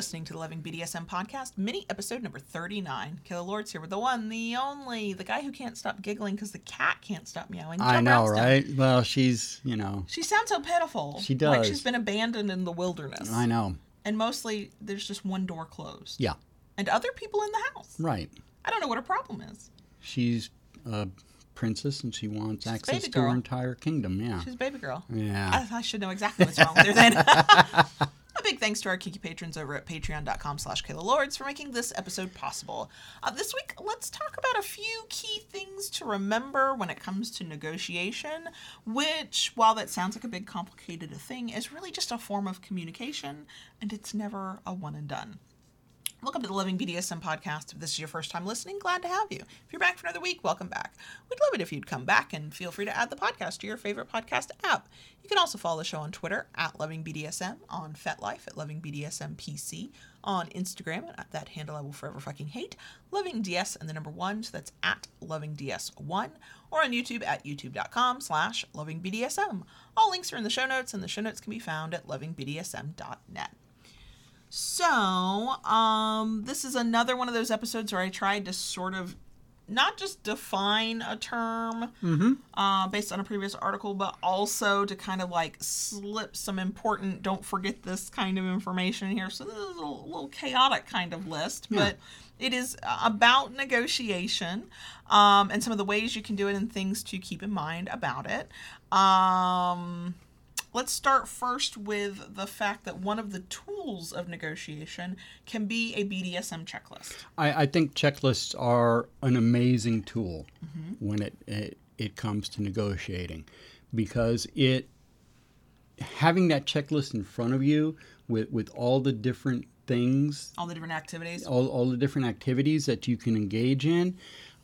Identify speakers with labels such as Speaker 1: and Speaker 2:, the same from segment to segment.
Speaker 1: listening to the Loving BDSM podcast, mini episode number 39. Kayla Lords here with the one, the only, the guy who can't stop giggling because the cat can't stop meowing.
Speaker 2: I know, right? Well, she's, you know,
Speaker 1: She sounds so pitiful.
Speaker 2: She does.
Speaker 1: Like she's been abandoned in the wilderness.
Speaker 2: I know.
Speaker 1: And mostly there's just one door closed.
Speaker 2: Yeah,
Speaker 1: And other people in the house.
Speaker 2: right.
Speaker 1: I don't know what her problem is.
Speaker 2: She's a princess and she wants
Speaker 1: She's
Speaker 2: access to her entire kingdom. Yeah.
Speaker 1: She's a baby girl.
Speaker 2: Yeah.
Speaker 1: I, I should know exactly what's wrong with her then. Big thanks to our Kiki patrons over at patreon.com slash Kayla Lords for making this episode possible. Uh, this week, let's talk about a few key things to remember when it comes to negotiation, which, while that sounds like a big complicated thing, is really just a form of communication, and it's never a one and done. Welcome to the Loving BDSM podcast. If this is your first time listening, glad to have you. If you're back for another week, welcome back. We'd love it if you'd come back and feel free to add the podcast to your favorite podcast app. You can also follow the show on Twitter at Loving BDSM, on FetLife at Loving BDSM PC, on Instagram at that handle I will forever fucking hate, Loving DS and the number one, so that's at Loving DS1, or on YouTube at youtube.com slash Loving BDSM. All links are in the show notes, and the show notes can be found at lovingbdsm.net. So, um, this is another one of those episodes where I tried to sort of not just define a term uh, based on a previous article, but also to kind of like slip some important, don't forget this kind of information here. So, this is a little, chaotic kind of list, but it is about negotiation um, and some of the ways you can do it and things to keep in mind about it. Um, Let's start first with the fact that one of the tools of negotiation can be a BDSM checklist.
Speaker 2: I, I think checklists are an amazing tool
Speaker 1: Mm-hmm.
Speaker 2: when it, it it comes to negotiating because it having that checklist in front of you with with all the different things
Speaker 1: All the different activities.
Speaker 2: all, all the different activities that you can engage in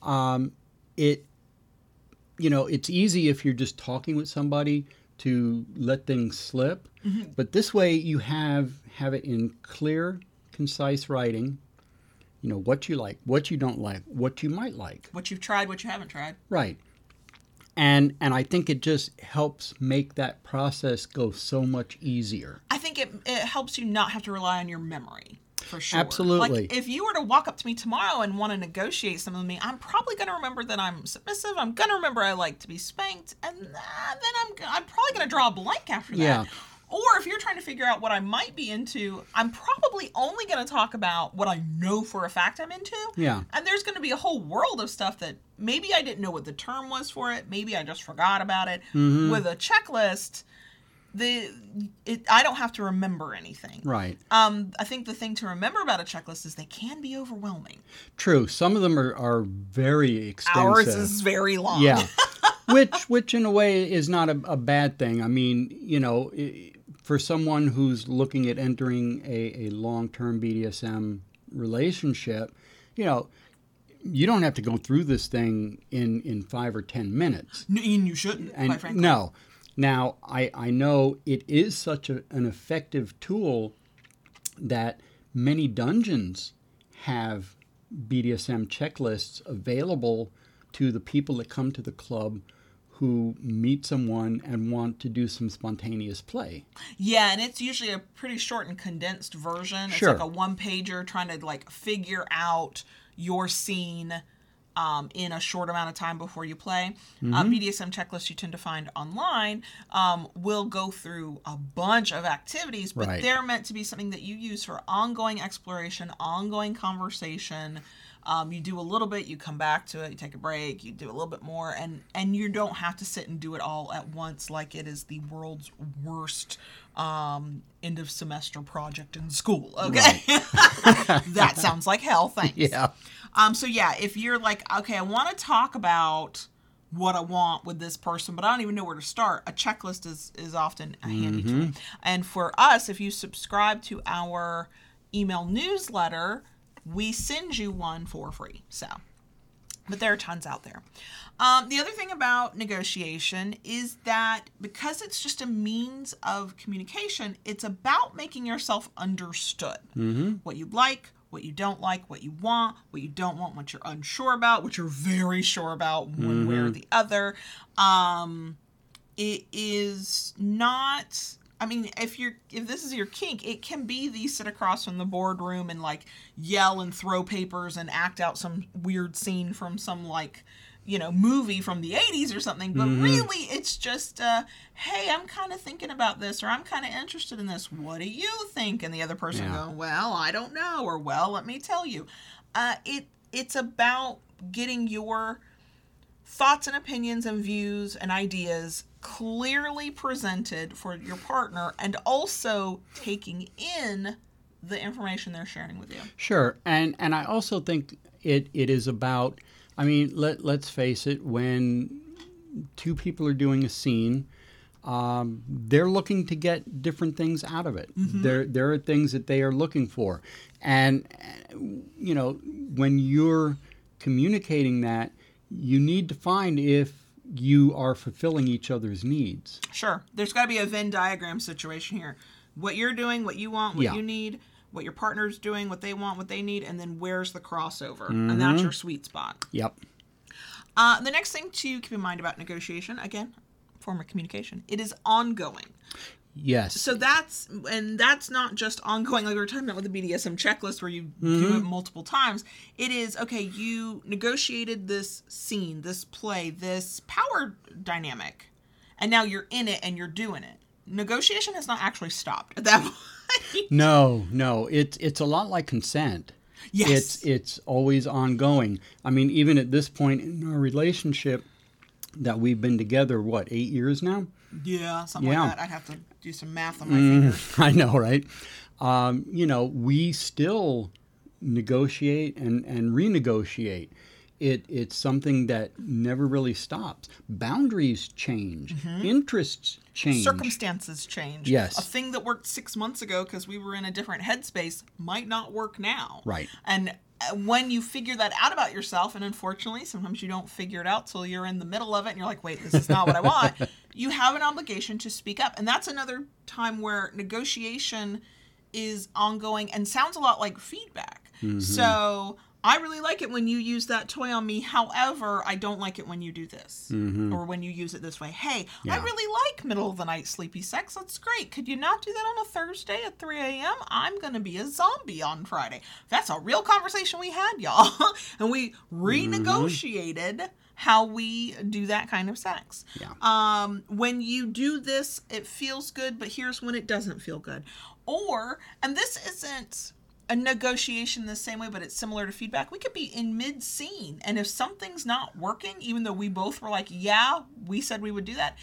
Speaker 2: um, it you know it's easy if you're just talking with somebody to let things slip. Mm-hmm. But this way you have have it in clear concise writing. You know what you like what you don't like what you might like.
Speaker 1: What you've tried, what you haven't tried.
Speaker 2: right. And and i think it just helps make that process go so much easier.
Speaker 1: I think it, it helps you not have to rely on your memory. For sure.
Speaker 2: Absolutely.
Speaker 1: Like if you were to walk up to me tomorrow and want to negotiate something with me, I'm probably going to remember that I'm submissive. I'm going to remember I like to be spanked, and uh, then I'm I'm probably going to draw a blank after that.
Speaker 2: Yeah.
Speaker 1: Or if you're trying to figure out what I might be into, I'm probably only going to talk about what I know for a fact I'm into.
Speaker 2: Yeah.
Speaker 1: And there's going to be a whole world of stuff that maybe I didn't know what the term was for it. Maybe I just forgot about it.
Speaker 2: Mm-hmm.
Speaker 1: With a checklist, the it, I don't have to remember anything.
Speaker 2: right.
Speaker 1: Um, I think the thing to remember about a checklist is they can be overwhelming.
Speaker 2: true. Some of them are, are very extensive.
Speaker 1: Ours is very long.
Speaker 2: yeah. Which which in a way is not a, a bad thing. I mean you know for someone who's looking at entering a, a long-term bdsm relationship you know you don't have to go through this thing in in five or ten minutes.
Speaker 1: And you shouldn't,
Speaker 2: and no now i i know it is such a, an effective tool that many dungeons have bdsm checklists available to the people that come to the club who meet someone and want to do some spontaneous play
Speaker 1: Yeah, and it's usually a pretty short and condensed version. It's
Speaker 2: Sure.
Speaker 1: like a one pager trying to like figure out your scene um, in a short amount of time before you play.
Speaker 2: Mm-hmm.
Speaker 1: Uh, BDSM checklists you tend to find online um, will go through a bunch of activities, but
Speaker 2: Right.
Speaker 1: they're meant to be something that you use for ongoing exploration, ongoing conversation. Um, you do a little bit, you come back to it, you take a break, you do a little bit more, and and you don't have to sit and do it all at once like it is the world's worst um, end of semester project in school. Okay, that sounds like hell. Thanks.
Speaker 2: yeah
Speaker 1: Um, so yeah, if you're like, okay, I want to talk about what I want with this person, but I don't even know where to start, a checklist is is often a handy tool. And for us, if you subscribe to our email newsletter, we send you one for free. So but there are tons out there. Um, the other thing about negotiation is that because it's just a means of communication, it's about making yourself understood. What you like, what you don't like, what you want, what you don't want, what you're unsure about, what you're very sure about, one way or the other. Um, it is not I mean, if you're if this is your kink, it can be the sit across from the boardroom and like yell and throw papers and act out some weird scene from some like you know movie from the 80s or something. But really it's just uh hey i'm kind of thinking about this or i'm kind of interested in this. What do you think? And the other person
Speaker 2: Yeah.
Speaker 1: going well i don't know or well let me tell you. Uh it it's about getting your thoughts and opinions and views and ideas clearly presented for your partner and also taking in the information they're sharing with you
Speaker 2: Sure, and and I also think it it is about. I mean, let let's face it. When two people are doing a scene, um, they're looking to get different things out of it. There there are things that they are looking for, and uh, you know when you're communicating that, you need to find if you are fulfilling each other's needs.
Speaker 1: Sure. There's got to be a Venn diagram situation here. What you're doing, what you want, what
Speaker 2: Yeah.
Speaker 1: you need, what your partner's doing, what they want, what they need, and then where's the crossover?
Speaker 2: Mm-hmm.
Speaker 1: And that's your sweet spot.
Speaker 2: Yep.
Speaker 1: Uh, the next thing to keep in mind about negotiation, again, form of communication, it is ongoing.
Speaker 2: Yes.
Speaker 1: So that's and that's not just ongoing like we were talking about with the BDSM checklist where you do it mm-hmm. multiple times. It is okay, you negotiated this scene, this play, this power dynamic, and now you're in it and you're doing it. Negotiation has not actually stopped at that point.
Speaker 2: No, no, it's it's a lot like consent.
Speaker 1: Yes.
Speaker 2: It's it's always ongoing. I mean, even at this point in our relationship that we've been together, what, eight years now?
Speaker 1: yeah, something
Speaker 2: Yeah.
Speaker 1: like that. I'd have to do some math on my fingers.
Speaker 2: I know, right? Um, you know, we still negotiate and, and renegotiate. It, it's something that never really stops. Boundaries change, interests change.
Speaker 1: Circumstances change.
Speaker 2: Yes.
Speaker 1: A thing that worked six months ago because we were in a different headspace might not work now.
Speaker 2: Right.
Speaker 1: And when you figure that out about yourself, and unfortunately, sometimes you don't figure it out till you're in the middle of it and you're like, wait, this is not what I want, you have an obligation to speak up. And that's another time where negotiation is ongoing and sounds a lot like feedback.
Speaker 2: Mm-hmm.
Speaker 1: So I really like it when you use that toy on me. However, I don't like it when you do this or when you use it this way. Hey, I
Speaker 2: Mm-hmm.
Speaker 1: Really like middle of the night sleepy sex. That's great. Could you not do that on a Thursday at 3 a.m.? I'm going to be a zombie on Friday. That's a real conversation we had, y'all. and we renegotiated how we do that kind of sex.
Speaker 2: Yeah.
Speaker 1: Um, when you do this, it feels good, but here's when it doesn't feel good. Or, and this isn't a negotiation the same way, but it's similar to feedback. We could be in mid scene, and if something's not working, even though we both were like, yeah, we said we would do that,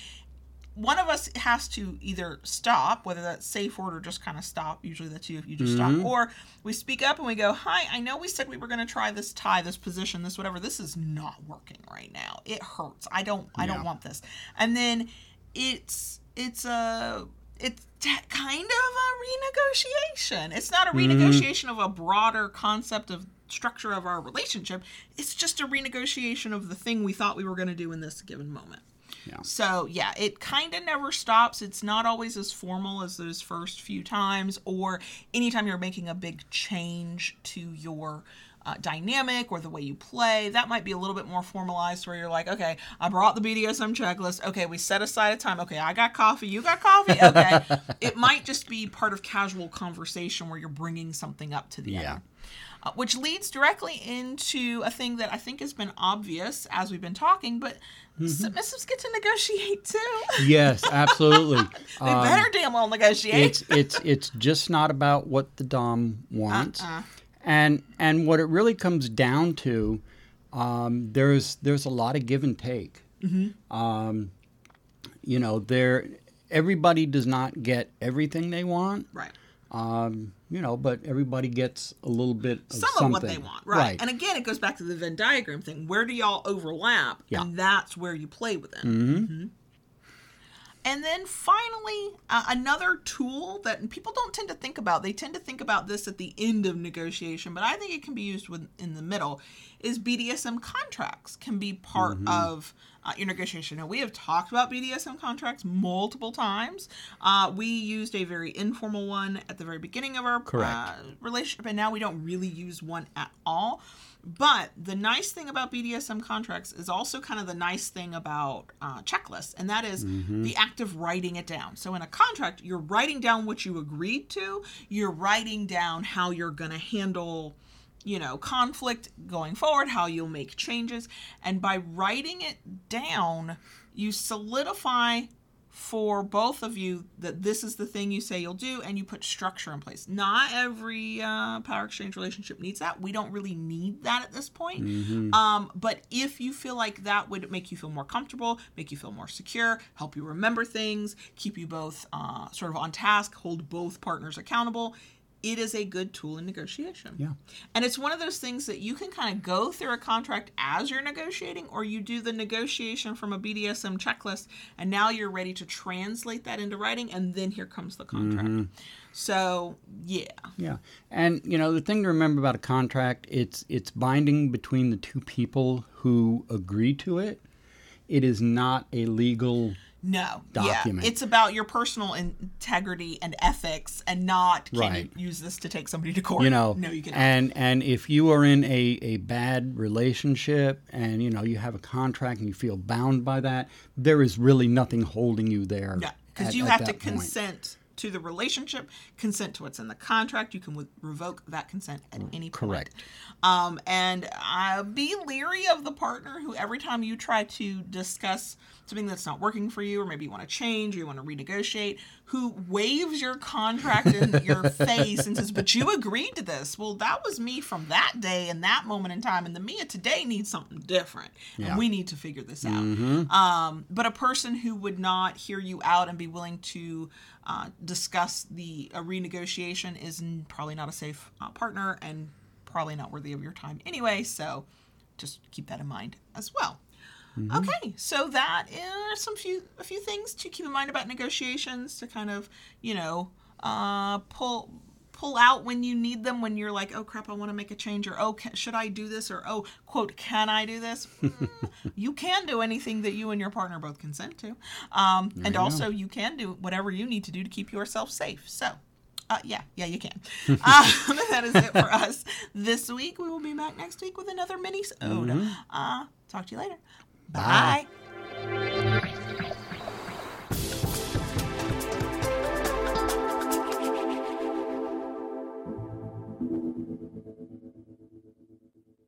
Speaker 1: one of us has to either stop, whether that's safe word or just kind of stop. Usually that's you if you just stop. Mm-hmm. Or we speak up and we go, Hi, I know we said we were gonna try this tie, this position, this whatever. This is not working right now. It hurts. I don't I don't want this. And then it's it's a it's t- kind of a renegotiation. It's not a mm-hmm. renegotiation of a broader concept of structure of our relationship. It's just a renegotiation of the thing we thought we were going to do in this given moment.
Speaker 2: Yeah.
Speaker 1: So, yeah, it kind of never stops. It's not always as formal as those first few times, or anytime you're making a big change to your uh, dynamic or the way you play. That might be a little bit more formalized where you're like, okay, I brought the BDSM checklist. Okay, we set aside a time. Okay, I got coffee. You got coffee. Okay. it might just be part of casual conversation where you're bringing something up to the
Speaker 2: Yeah.
Speaker 1: other. Uh, which leads directly into a thing that I think has been obvious as we've been talking, but submissives get to negotiate too.
Speaker 2: Yes, absolutely.
Speaker 1: they better damn well negotiate.
Speaker 2: it's it's it's just not about what the dom wants, and and what it really comes down to, um, there's there's a lot of give and take. Um, you know, there everybody does not get everything they want.
Speaker 1: right.
Speaker 2: Um, you know, but everybody gets a little bit of
Speaker 1: Some
Speaker 2: something.
Speaker 1: of what they want, right. And again, it goes back to the Venn diagram thing. Where do y'all overlap?
Speaker 2: Yeah.
Speaker 1: And that's where you play with them. Mhm. And then finally, uh, another tool that people don't tend to think about, they tend to think about this at the end of negotiation, but I think it can be used in the middle, is BDSM contracts can be part of uh, your negotiation. Now, we have talked about BDSM contracts multiple times. Uh, we used a very informal one at the very beginning of our uh, relationship, and now we don't really use one at all. But the nice thing about BDSM contracts is also kind of the nice thing about uh, checklists, and that is the act of writing it down. So in a contract, you're writing down what you agreed to, you're writing down how you're going to handle you know, conflict going forward, how you'll make changes. And by writing it down, you solidify for both of you that this is the thing you say you'll do and you put structure in place. Not every uh, power exchange relationship needs that. We don't really need that at this point. Um, but if you feel like that would make you feel more comfortable, make you feel more secure, help you remember things, keep you both uh, sort of on task, hold both partners accountable, it is a good tool in negotiation.
Speaker 2: Yeah.
Speaker 1: And it's one of those things that you can kind of go through a contract as you're negotiating, or you do the negotiation from a BDSM checklist, and now you're ready to translate that into writing, and then here comes the contract. Mm-hmm. So, yeah.
Speaker 2: Yeah, and you know the thing to remember about a contract, it's it's binding between the two people who agree to it. It is not a legal.
Speaker 1: No.
Speaker 2: Document.
Speaker 1: Yeah. It's about your personal integrity and ethics and not can
Speaker 2: Right.
Speaker 1: you use this to take somebody to court.
Speaker 2: You know,
Speaker 1: No, you can
Speaker 2: and and if you are in a, a bad relationship and you know you have a contract and you feel bound by that, there is really nothing holding you there.
Speaker 1: Yeah, because you have to
Speaker 2: point.
Speaker 1: consent to the relationship, consent to what's in the contract. You can w- revoke that consent at any point.
Speaker 2: Correct.
Speaker 1: Um, and uh, be leery of the partner who, every time you try to discuss something that's not working for you, or maybe you want to change or you want to renegotiate, who waves your contract in your face and says, But you agreed to this. Well, that was me from that day and that moment in time. And the me of today needs something different.
Speaker 2: Yeah.
Speaker 1: And we need to figure this out. Um, but a person who would not hear you out and be willing to uh, discuss the a renegotiation is probably not a safe uh, partner and probably not worthy of your time anyway. So just keep that in mind as well. Okay, so that are some few a few things to keep in mind about negotiations to kind of you know uh, pull pull out when you need them when you're like oh crap I want to make a change or oh ca- should I do this or oh quote can I do this Mm, you can do anything that you and your partner both consent to um, and
Speaker 2: you
Speaker 1: also you can do whatever you need to do to keep yourself safe so uh, yeah, yeah, you can. um, that is it for us this week. We will be back next week with another mini. Uh, talk to you later.
Speaker 2: Bye.
Speaker 1: Bye.